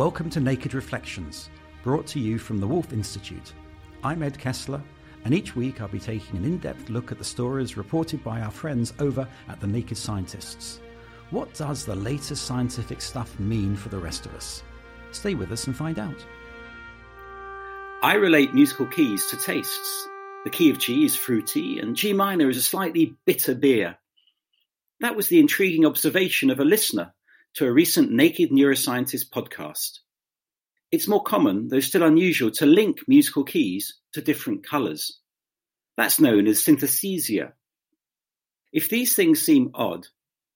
Welcome to Naked Reflections, brought to you from the Woolf Institute. I'm Ed Kessler, and each week I'll be taking an in depth look at the stories reported by our friends over at the Naked Scientists. What does the latest scientific stuff mean for the rest of us? Stay with us and find out. I relate musical keys to tastes. The key of G is fruity, and G minor is a slightly bitter beer. That was the intriguing observation of a listener to a recent Naked Neuroscientist podcast. It's more common, though still unusual, to link musical keys to different colours. That's known as synesthesia. If these things seem odd,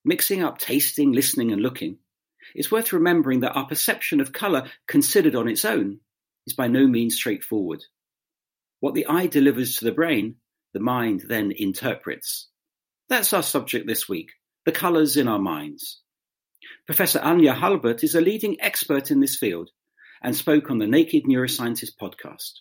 mixing up tasting, listening, and looking, it's worth remembering that our perception of colour considered on its own is by no means straightforward. What the eye delivers to the brain, the mind then interprets. That's our subject this week the colours in our minds. Professor Anya Hurlbert is a leading expert in this field and spoke on the Naked Neuroscientist podcast.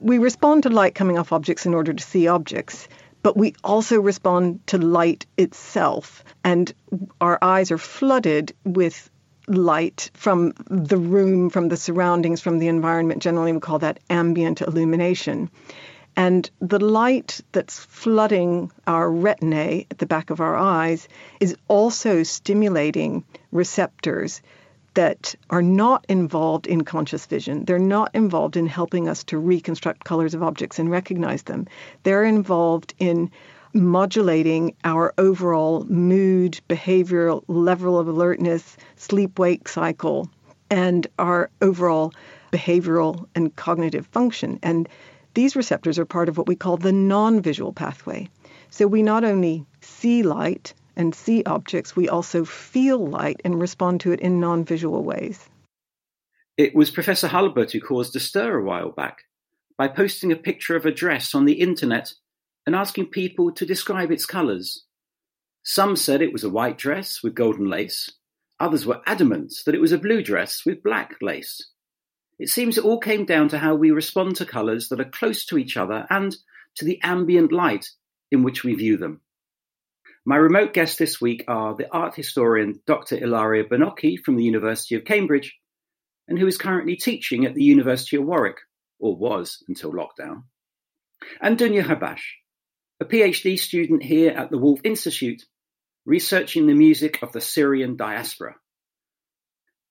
We respond to light coming off objects in order to see objects, but we also respond to light itself. And our eyes are flooded with light from the room, from the surroundings, from the environment. Generally, we call that ambient illumination. And the light that's flooding our retinae at the back of our eyes is also stimulating receptors that are not involved in conscious vision. They're not involved in helping us to reconstruct colors of objects and recognize them. They're involved in modulating our overall mood, behavioral level of alertness, sleep wake cycle, and our overall behavioral and cognitive function. And these receptors are part of what we call the non visual pathway. So we not only see light and see objects, we also feel light and respond to it in non visual ways. It was Professor Hurlbert who caused a stir a while back by posting a picture of a dress on the internet and asking people to describe its colours. Some said it was a white dress with golden lace, others were adamant that it was a blue dress with black lace. It seems it all came down to how we respond to colours that are close to each other and to the ambient light in which we view them. My remote guests this week are the art historian Dr. Ilaria Bernocchi from the University of Cambridge, and who is currently teaching at the University of Warwick, or was until lockdown, and Dunya Habash, a PhD student here at the Woolf Institute, researching the music of the Syrian diaspora.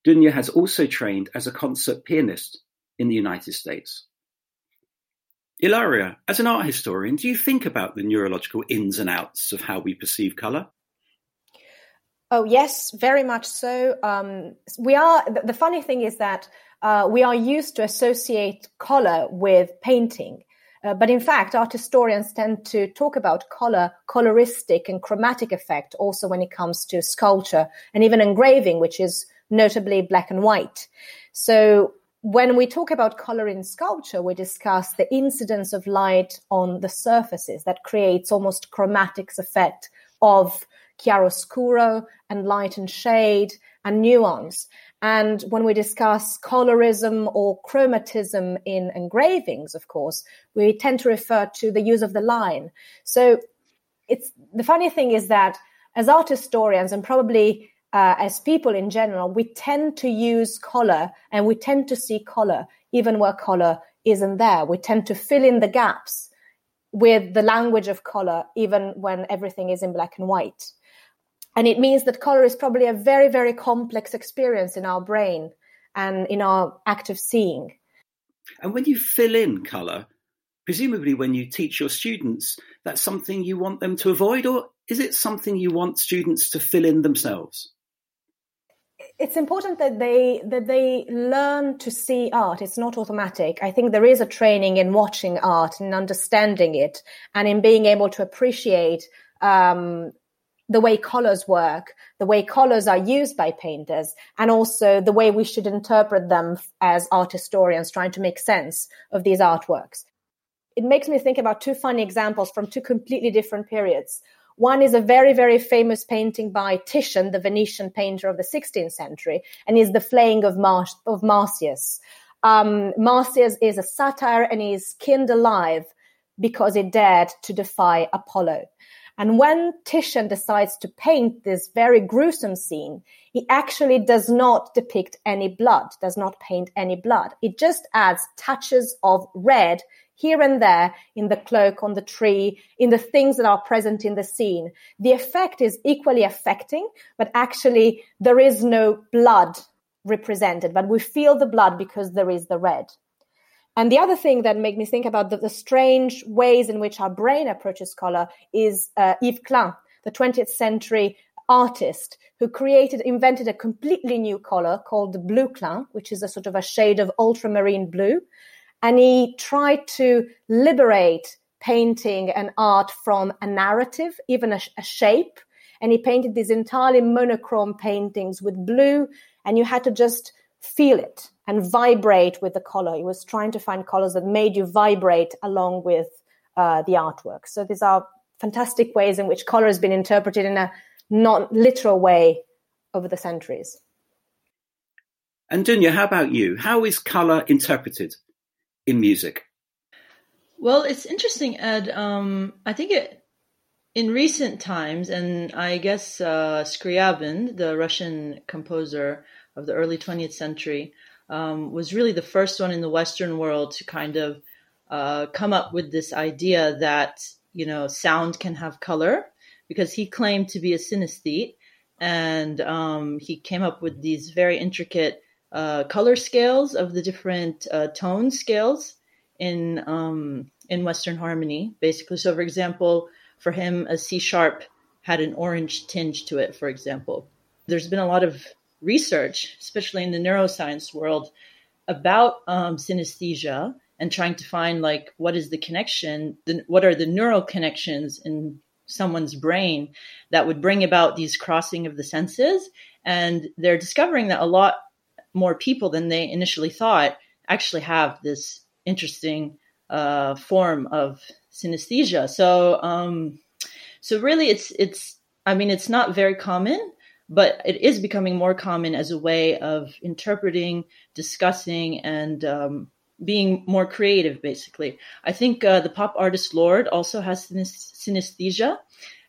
Dunya has also trained as a concert pianist in the United States. Ilaria, as an art historian, do you think about the neurological ins and outs of how we perceive colour? Oh, yes, very much so. Um, we are, the, funny thing is that uh, we are used to associate color with painting. Uh, but in fact, art historians tend to talk about color, coloristic and chromatic effect also when it comes to sculpture and even engraving, which is notably black and white. So when we talk about color in sculpture, we discuss the incidence of light on the surfaces that creates almost chromatics effect of chiaroscuro and light and shade and nuance. And when we discuss colorism or chromatism in engravings, of course, we tend to refer to the use of the line. So it's the funny thing is that as art historians and probably uh, as people in general, we tend to use color and we tend to see color even where color isn't there. We tend to fill in the gaps with the language of color even when everything is in black and white. And it means that color is probably a very, very complex experience in our brain and in our act of seeing. And when you fill in color, presumably when you teach your students, that's something you want them to avoid, or is it something you want students to fill in themselves? It's important that they that they learn to see art. It's not automatic. I think there is a training in watching art and understanding it, and in being able to appreciate um, the way colors work, the way colors are used by painters, and also the way we should interpret them as art historians trying to make sense of these artworks. It makes me think about two funny examples from two completely different periods. One is a very, very famous painting by Titian, the Venetian painter of the 16th century, and is the flaying of, Mar- of Marsyas. Um, Marsyas is a satyr and is skinned alive because he dared to defy Apollo. And when Titian decides to paint this very gruesome scene, he actually does not depict any blood, does not paint any blood. It just adds touches of red here and there in the cloak, on the tree, in the things that are present in the scene. The effect is equally affecting, but actually there is no blood represented, but we feel the blood because there is the red. And the other thing that made me think about the, the strange ways in which our brain approaches color is uh, Yves Klein, the 20th century artist who created, invented a completely new color called the blue Klein, which is a sort of a shade of ultramarine blue. And he tried to liberate painting and art from a narrative, even a, a shape. And he painted these entirely monochrome paintings with blue, and you had to just feel it and vibrate with the color. He was trying to find colors that made you vibrate along with uh, the artwork. So these are fantastic ways in which color has been interpreted in a non literal way over the centuries. And Dunya, how about you? How is color interpreted in music? Well, it's interesting, Ed. Um, I think it, in recent times, and I guess uh, Scriabin, the Russian composer of the early 20th century, um, was really the first one in the Western world to kind of uh, come up with this idea that you know sound can have color because he claimed to be a synesthete and um, he came up with these very intricate uh, color scales of the different uh, tone scales in um, in Western harmony, basically. So, for example, for him, a C sharp had an orange tinge to it. For example, there's been a lot of research, especially in the neuroscience world, about um, synesthesia and trying to find like what is the connection, the, what are the neural connections in someone's brain that would bring about these crossing of the senses. And they're discovering that a lot more people than they initially thought actually have this interesting uh, form of synesthesia. So, um, so really, it's it's. I mean, it's not very common, but it is becoming more common as a way of interpreting, discussing, and um, being more creative. Basically, I think uh, the pop artist Lorde also has synesthesia,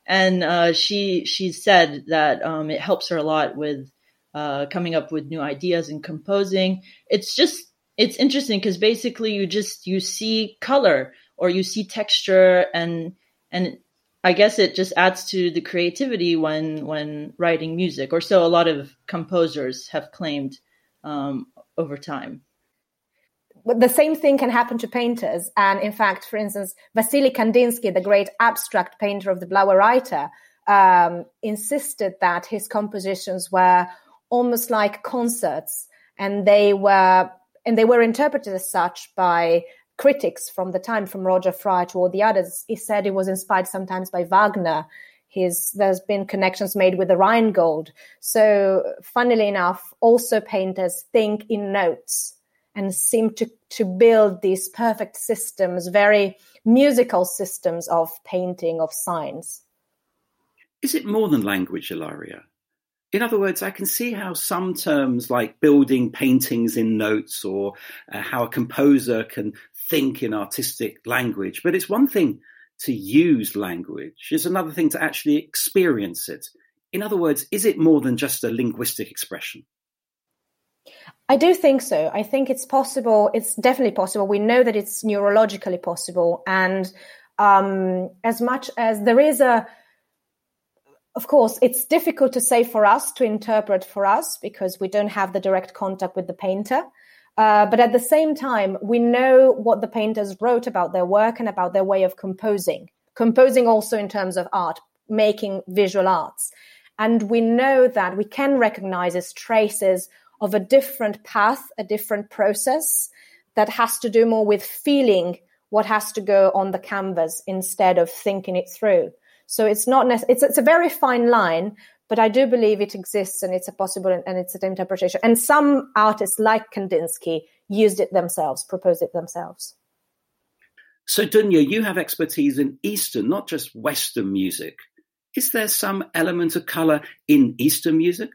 and uh, she she said that um, it helps her a lot with uh, coming up with new ideas and composing. It's just it's interesting because basically you just you see color or you see texture and and I guess it just adds to the creativity when when writing music, or so a lot of composers have claimed um, over time. The same thing can happen to painters, and in fact, for instance, Vasily Kandinsky, the great abstract painter of the Blauer Reiter, um, insisted that his compositions were almost like concerts, and they were and they were interpreted as such by critics from the time, from Roger Fry to all the others. He said he was inspired sometimes by Wagner. His, there's been connections made with the Rheingold. So, funnily enough, also painters think in notes and seem to, to build these perfect systems, very musical systems of painting, of signs. Is it more than language, Ilaria? In other words, I can see how some terms like building paintings in notes or uh, how a composer can think in artistic language. But it's one thing to use language. It's another thing to actually experience it. In other words, is it more than just a linguistic expression? I do think so. I think it's possible. It's definitely possible. We know that it's neurologically possible. And um, as much as there is a, of course, it's difficult to say for us to interpret for us because we don't have the direct contact with the painter. Uh, but at the same time, we know what the painters wrote about their work and about their way of composing, composing also in terms of art, making visual arts. And we know that we can recognize as traces of a different path, a different process that has to do more with feeling what has to go on the canvas instead of thinking it through. So it's not nec- it's it's a very fine line, but I do believe it exists and it's a possible and it's an interpretation. And some artists like Kandinsky used it themselves, proposed it themselves. So Dunya, you have expertise in Eastern, not just Western music. Is there some element of color in Eastern music?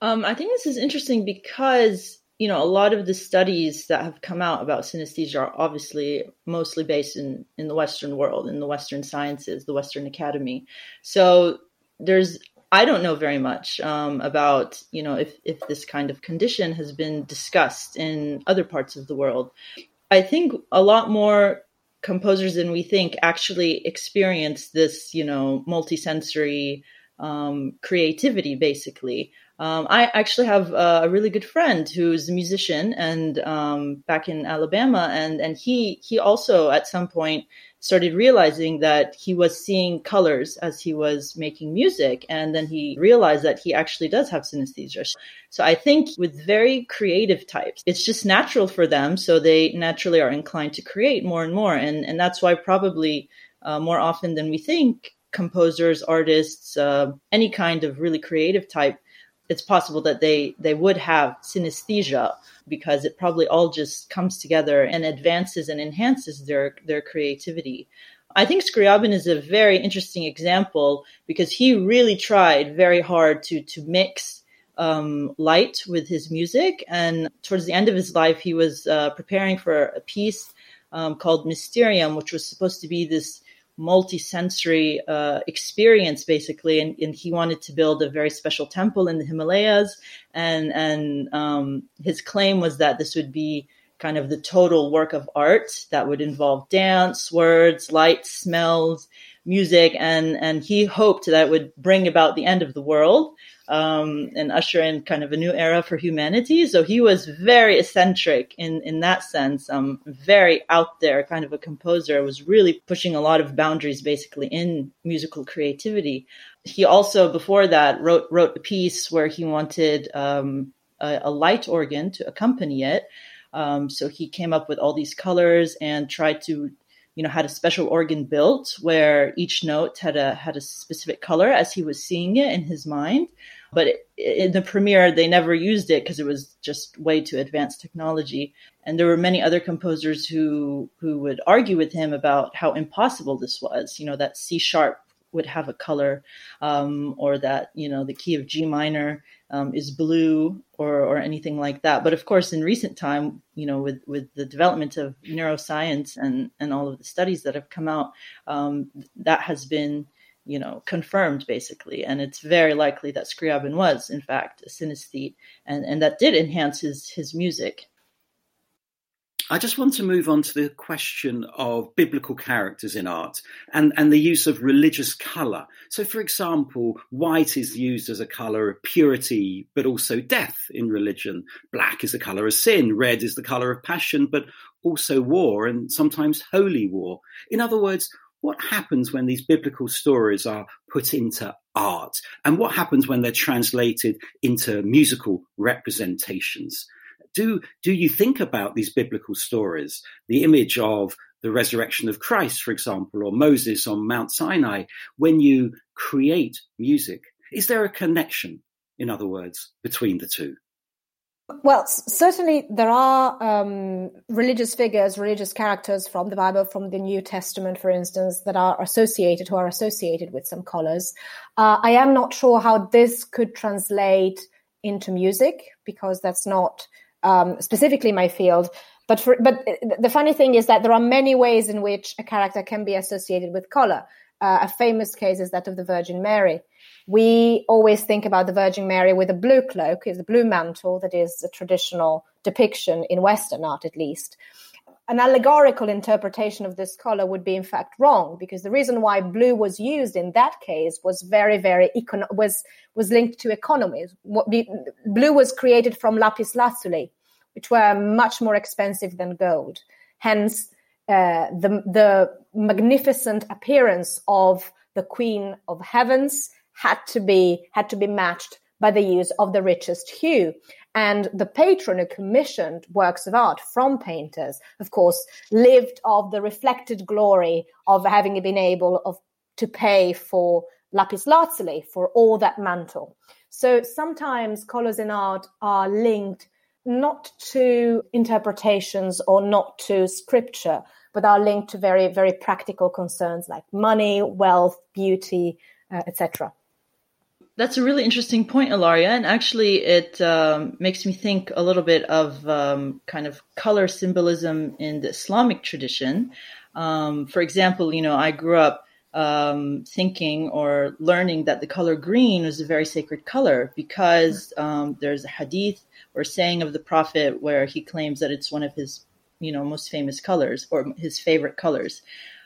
Um, I think this is interesting because you know a lot of the studies that have come out about synesthesia are obviously mostly based in in the Western world, in the Western sciences, the Western Academy. So there's I don't know very much um, about you know if if this kind of condition has been discussed in other parts of the world. I think a lot more composers than we think actually experience this you know multisensory um, creativity basically um, I actually have a really good friend who's a musician and um, back in Alabama, and and he he also at some point started realizing that he was seeing colors as he was making music, and then he realized that he actually does have synesthesia. So I think with very creative types, it's just natural for them, so they naturally are inclined to create more and more, and and that's why probably uh, more often than we think composers, artists, uh, any kind of really creative type it's possible that they they would have synesthesia because it probably all just comes together and advances and enhances their their creativity. I think Scriabin is a very interesting example because he really tried very hard to to mix um, light with his music, and towards the end of his life, he was uh, preparing for a piece um, called Mysterium, which was supposed to be this multi-sensory uh, experience basically and, and, he wanted to build a very special temple in the himalayas. And and um, his claim was that this would be kind of the total work of art that would involve dance words light smells music and and he hoped that would bring about the end of the world um, and usher in kind of a new era for humanity. So he was very eccentric in, in that sense, um, very out there kind of a composer, was really pushing a lot of boundaries basically in musical creativity. He also, before that, wrote, wrote a piece where he wanted um, a, a, light organ to accompany it. Um, so he came up with all these colors and tried to you know had a special organ built where each note had a had a specific color as he was seeing it in his mind but in the premiere, they never used it because it was just way too advanced technology. And there were many other composers who who would argue with him about how impossible this was. You know that C sharp would have a color, um, or that you know the key of G minor um, is blue, or or anything like that. But of course, in recent time, you know, with with the development of neuroscience and and all of the studies that have come out, um, that has been you know, confirmed basically. And it's very likely that Scriabin was, in fact, a synesthete, and, and that did enhance his, his music. I just want to move on to the question of biblical characters in art and, and the use of religious colour. So, for example, white is used as a colour of purity, but also death in religion. Black is the colour of sin. Red is the colour of passion, but also war and sometimes holy war. In other words, what happens when these biblical stories are put into art and what happens when they're translated into musical representations do do you think about these biblical stories the image of the resurrection of Christ for example or Moses on Mount Sinai when you create music is there a connection in other words between the two well, certainly there are um, religious figures, religious characters from the Bible, from the New Testament, for instance, that are associated, who are associated with some colors. Uh, I am not sure how this could translate into music because that's not um, specifically my field. But for, but the funny thing is that there are many ways in which a character can be associated with color. Uh, a famous case is that of the Virgin Mary. We always think about the Virgin Mary with a blue cloak, is a blue mantle that is a traditional depiction in Western art, at least. An allegorical interpretation of this color would be, in fact, wrong because the reason why blue was used in that case was very, very econ- was was linked to economy. Blue was created from lapis lazuli, which were much more expensive than gold. Hence, uh, the the magnificent appearance of the Queen of Heavens had to be had to be matched by the use of the richest hue. And the patron who commissioned works of art from painters, of course, lived of the reflected glory of having been able of, to pay for lapis lazuli, for all that mantle. So sometimes colors in art are linked not to interpretations or not to scripture, but are linked to very, very practical concerns like money, wealth, beauty, uh, etc. That's a really interesting point, Ilaria, and actually, it um, makes me think a little bit of um, kind of color symbolism in the Islamic tradition. Um, for example, you know, I grew up um, thinking or learning that the color green was a very sacred color because um, there's a hadith or saying of the Prophet where he claims that it's one of his, you know, most famous colors or his favorite colors.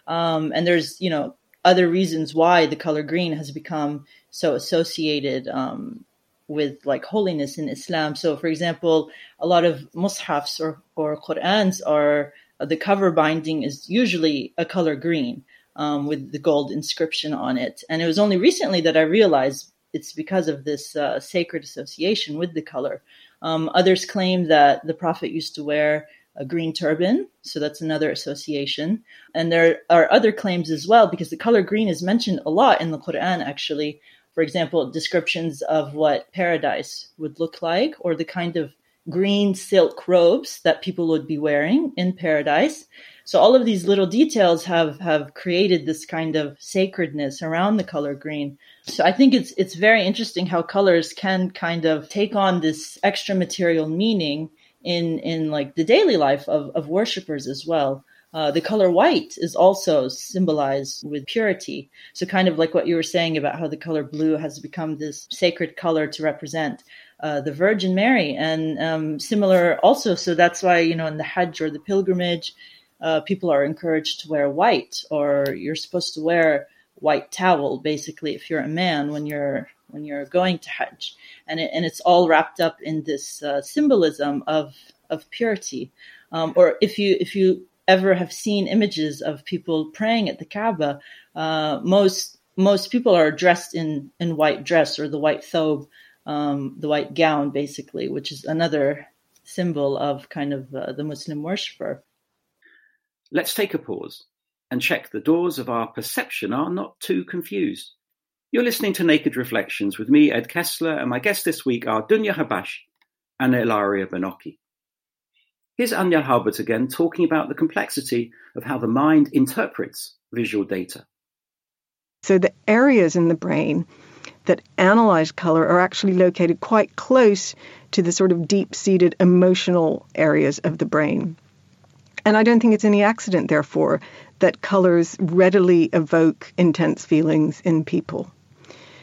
Um, and there's, you know, other reasons why the color green has become so associated um, with like holiness in Islam. So, for example, a lot of mushafs or, or Qur'ans are the cover binding is usually a color green um, with the gold inscription on it. And it was only recently that I realized it's because of this uh, sacred association with the color. Um, others claim that the Prophet used to wear a green turban. So that's another association. And there are other claims as well, because the color green is mentioned a lot in the Quran, actually. For example, descriptions of what paradise would look like, or the kind of green silk robes that people would be wearing in paradise. So all of these little details have, have created this kind of sacredness around the color green. So I think it's it's very interesting how colors can kind of take on this extra material meaning in in like the daily life of, of worshippers as well. Uh, the color white is also symbolized with purity. So, kind of like what you were saying about how the color blue has become this sacred color to represent uh, the Virgin Mary, and um, similar also. So that's why you know in the Hajj or the pilgrimage, uh, people are encouraged to wear white, or you're supposed to wear white towel, basically, if you're a man when you're when you're going to Hajj, and it, and it's all wrapped up in this uh, symbolism of of purity. Um, or if you if you ever have seen images of people praying at the Kaaba, uh, most most people are dressed in in white dress or the white thobe, um, the white gown, basically, which is another symbol of kind of uh, the Muslim worshipper. Let's take a pause and check the doors of our perception are not too confused. You're listening to Naked Reflections with me, Ed Kessler, and my guests this week are Dunya Habash and Ilaria Bernocchi. Here's Anya Hurlbert again talking about the complexity of how the mind interprets visual data. So, the areas in the brain that analyze color are actually located quite close to the sort of deep seated emotional areas of the brain. And I don't think it's any accident, therefore, that colors readily evoke intense feelings in people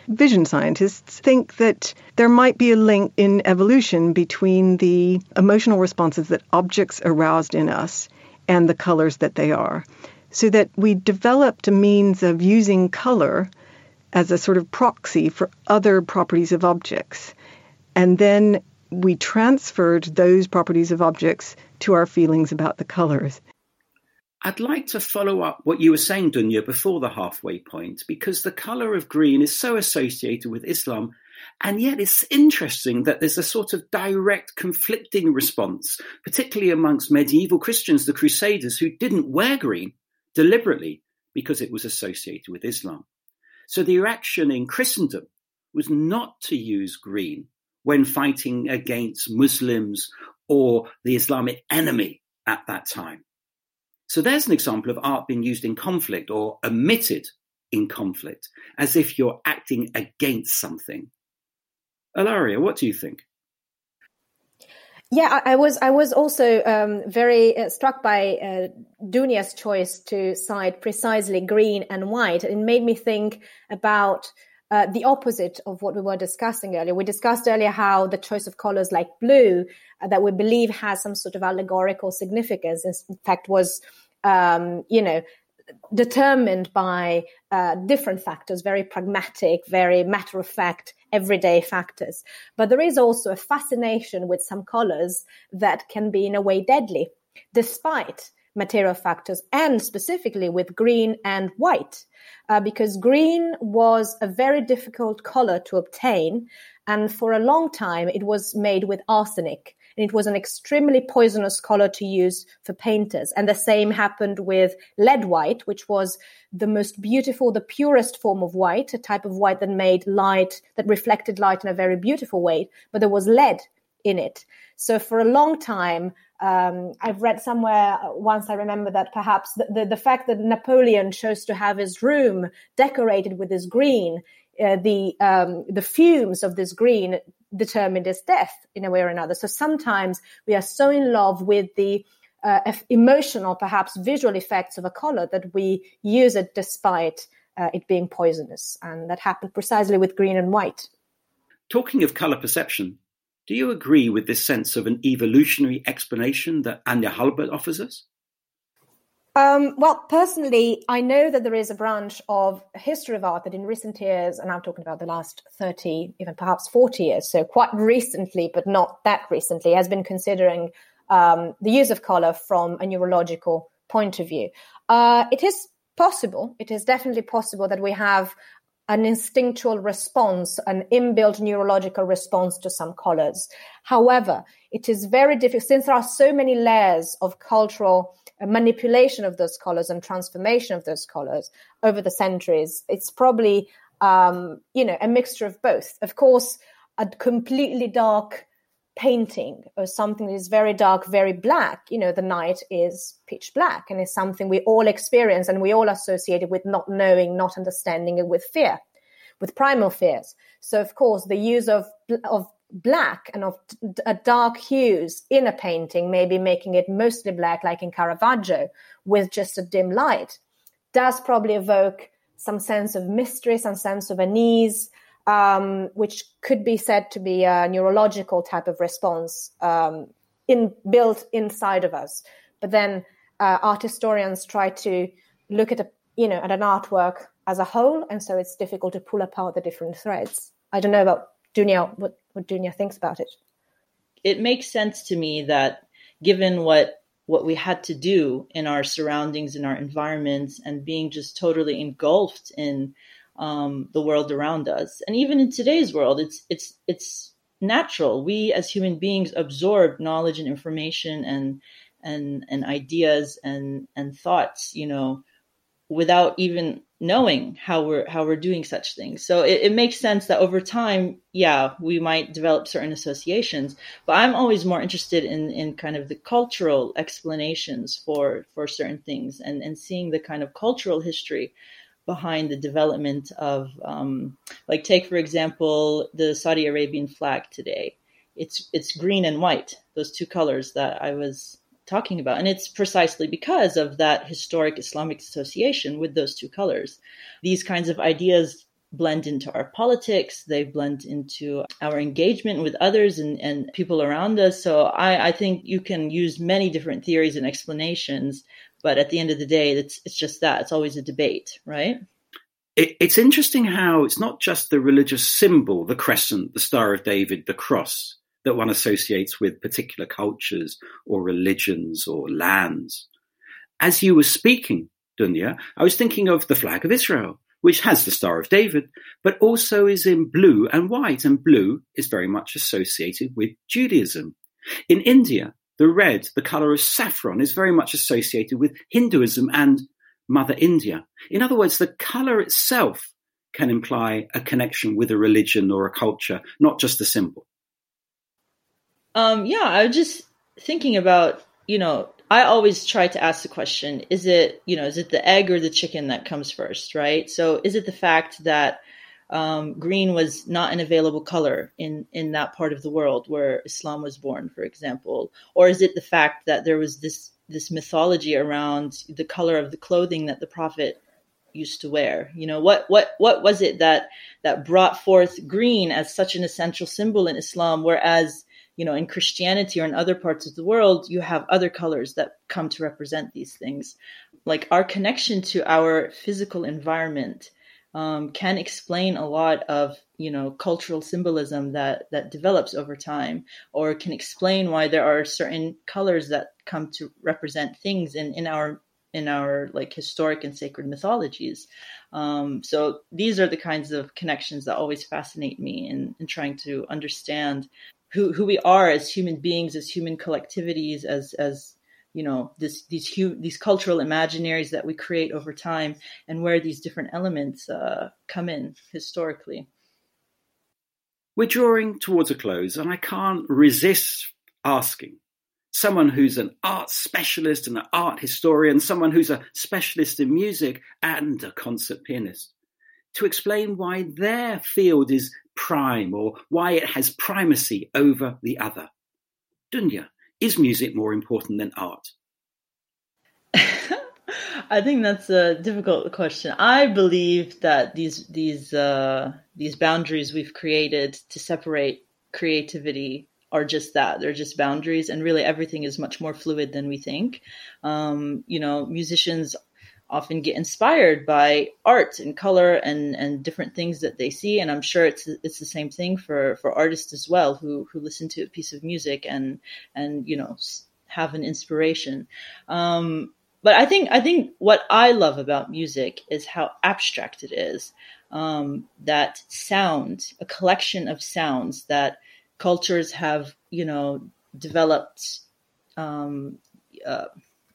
vision scientists think that there might be a link in evolution between the emotional responses that objects aroused in us and the colors that they are. So that we developed a means of using color as a sort of proxy for other properties of objects. And then we transferred those properties of objects to our feelings about the colors. I'd like to follow up what you were saying, Dunya, before the halfway point, because the colour of green is so associated with Islam. And yet it's interesting that there's a sort of direct conflicting response, particularly amongst medieval Christians, the Crusaders, who didn't wear green deliberately because it was associated with Islam. So the reaction in Christendom was not to use green when fighting against Muslims or the Islamic enemy at that time. So there's an example of art being used in conflict or omitted in conflict, as if you're acting against something. Ilaria, what do you think? Yeah, I, was I was also um, very uh, struck by uh, Dunya's choice to cite precisely green and white. It made me think about uh, the opposite of what we were discussing earlier. We discussed earlier how the choice of colors like blue uh, that we believe has some sort of allegorical significance. In fact, was um, you know determined by uh, different factors, very pragmatic, very matter of fact, everyday factors. But there is also a fascination with some colors that can be in a way deadly, despite material factors, and specifically with green and white, uh, because green was a very difficult color to obtain. And for a long time, it was made with arsenic and it was an extremely poisonous color to use for painters. And the same happened with lead white, which was the most beautiful, the purest form of white, a type of white that made light, that reflected light in a very beautiful way, but there was lead in it. So for a long time, um, I've read somewhere once I remember that perhaps the, the, the, fact that Napoleon chose to have his room decorated with this green, uh, the um, the fumes of this green determined his death in a way or another. So sometimes we are so in love with the uh, emotional, perhaps visual effects of a color that we use it despite uh, it being poisonous. And that happened precisely with green and white. Talking of color perception, do you agree with this sense of an evolutionary explanation that Anya Hurlbert offers us? Um, well, personally, I know that there is a branch of history of art that in recent years, and I'm talking about the last 30, even perhaps 40 years, so quite recently, but not that recently, has been considering um, the use of color from a neurological point of view. Uh, it is possible, it is definitely possible that we have an instinctual response, an inbuilt neurological response to some colors. However, it is very difficult since there are so many layers of cultural manipulation of those colors and transformation of those colors over the centuries. It's probably, um, you know, a mixture of both. Of course, a completely dark painting or something that is very dark, very black, you know, the night is pitch black and it's something we all experience and we all associate it with not knowing, not understanding it with fear, with primal fears. So, of course, the use of, of black and of dark hues in a painting, maybe making it mostly black, like in Caravaggio, with just a dim light, does probably evoke some sense of mystery, some sense of unease, um, which could be said to be a neurological type of response um, in built inside of us. But then uh, art historians try to look at a you know at an artwork as a whole, and so it's difficult to pull apart the different threads. I don't know about Dunya, what, what Dunya thinks about it. It makes sense to me that given what what we had to do in our surroundings, in our environments, and being just totally engulfed in um, the world around us, and even in today's world, it's it's it's natural. We as human beings absorb knowledge and information and and and ideas and and thoughts, you know, without even knowing how we're how we're doing such things. So it, it, makes sense that over time, yeah, we might develop certain associations. But I'm always more interested in in kind of the cultural explanations for for certain things and and seeing the kind of cultural history behind the development of um, like take for example the Saudi Arabian flag today. It's it's green and white, those two colors that I was talking about. And it's precisely because of that historic Islamic association with those two colors. These kinds of ideas blend into our politics, they blend into our engagement with others and, and people around us. So I, I think you can use many different theories and explanations, but at the end of the day, it's, it's just that. It's always a debate, right? it's interesting how it's not just the religious symbol, the crescent, the Star of David, the cross, that one associates with particular cultures or religions or lands. As you were speaking, Dunya, I was thinking of the flag of Israel, which has the Star of David, but also is in blue and white, and blue is very much associated with Judaism. In India, the red, the color of saffron, is very much associated with Hinduism and Mother India. In other words, the color itself can imply a connection with a religion or a culture, not just a symbol. Um, yeah, I was just thinking about, you know, I always try to ask the question, is it, you know, is it the egg or the chicken that comes first, right? So is it the fact that um, green was not an available color in in that part of the world where Islam was born, for example, or is it the fact that there was this this mythology around the color of the clothing that the prophet used to wear? You know what what what was it that that brought forth green as such an essential symbol in islam whereas you know in christianity or in other parts of the world you have other colors that come to represent these things? Like our connection to our physical environment um, can explain a lot of you know cultural symbolism that that develops over time or can explain why there are certain colors that come to represent things in in our in our like historic and sacred mythologies. Um, so these are the kinds of connections that always fascinate me in, in trying to understand who, who we are as human beings as human collectivities as as you know this these these cultural imaginaries that we create over time and where these different elements uh, come in historically. We're drawing towards a close and i can't resist asking someone who's an art specialist and an art historian someone who's a specialist in music and a concert pianist to explain why their field is prime or why it has primacy over the other. Dunya is music more important than art? I think that's a difficult question. I believe that these these uh, these boundaries we've created to separate creativity are just that they're just boundaries, and really everything is much more fluid than we think. Um, you know, musicians often get inspired by art and color and and different things that they see. And i'm sure it's it's the same thing for for artists as well who who listen to a piece of music and and you know have an inspiration. Um but i think i think what i love about music is how abstract it is. Um that sound a collection of sounds that cultures have you know developed um uh,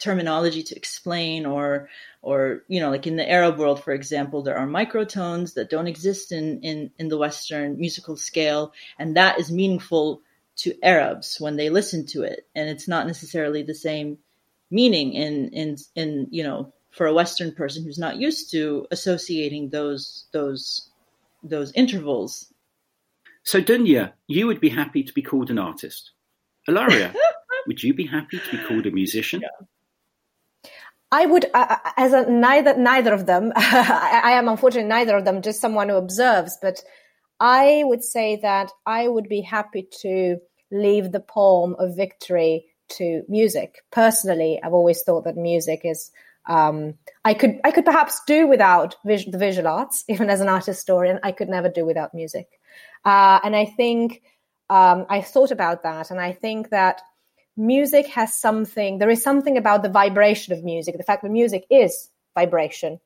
terminology to explain or or you know like in the arab world for example there are microtones that don't exist in in in the western musical scale and that is meaningful to arabs when they listen to it. And it's not necessarily the same meaning in in in you know for a western person who's not used to associating those those those intervals. So dunya you would be happy to be called an artist. Ilaria would you be happy to be called a musician? Yeah. I would, uh, as a neither neither of them. I, I, am unfortunately neither of them, just someone who observes. But I would say that I would be happy to leave the poem of victory to music. Personally, I've always thought that music is. Um, I could I could perhaps do without vis- the visual arts, even as an art historian. I could never do without music, uh, and I think um, I thought about that, and I think that music has something, there is something about the vibration of music, the fact that music is vibration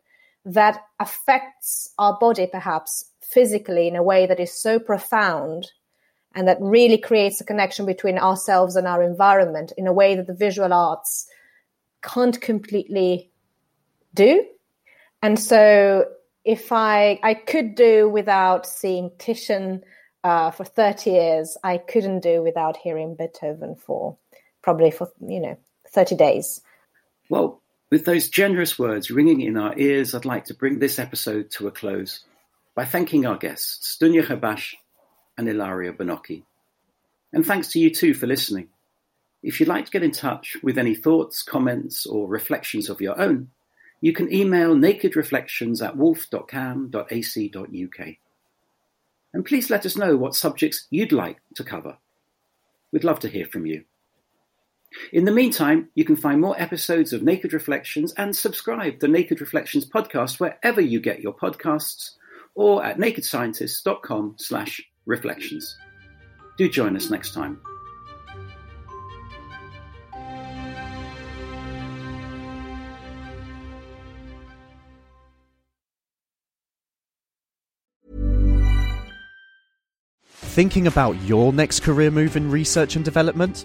that affects our body perhaps physically in a way that is so profound and that really creates a connection between ourselves and our environment in a way that the visual arts can't completely do. And so if I I could do without seeing Titian uh, for 30 years, I couldn't do without hearing Beethoven for probably for, you know, 30 days. Well, with those generous words ringing in our ears, I'd like to bring this episode to a close by thanking our guests, Dunya Khabash and Ilaria Bernocchi. And thanks to you too for listening. If you'd like to get in touch with any thoughts, comments, or reflections of your own, you can email nakedreflections at woolf.cam.ac.uk. And please let us know what subjects you'd like to cover. We'd love to hear from you. In the meantime, you can find more episodes of Naked Reflections and subscribe to the Naked Reflections podcast wherever you get your podcasts or at nakedscientist.com slash reflections. Do join us next time. Thinking about your next career move in research and development?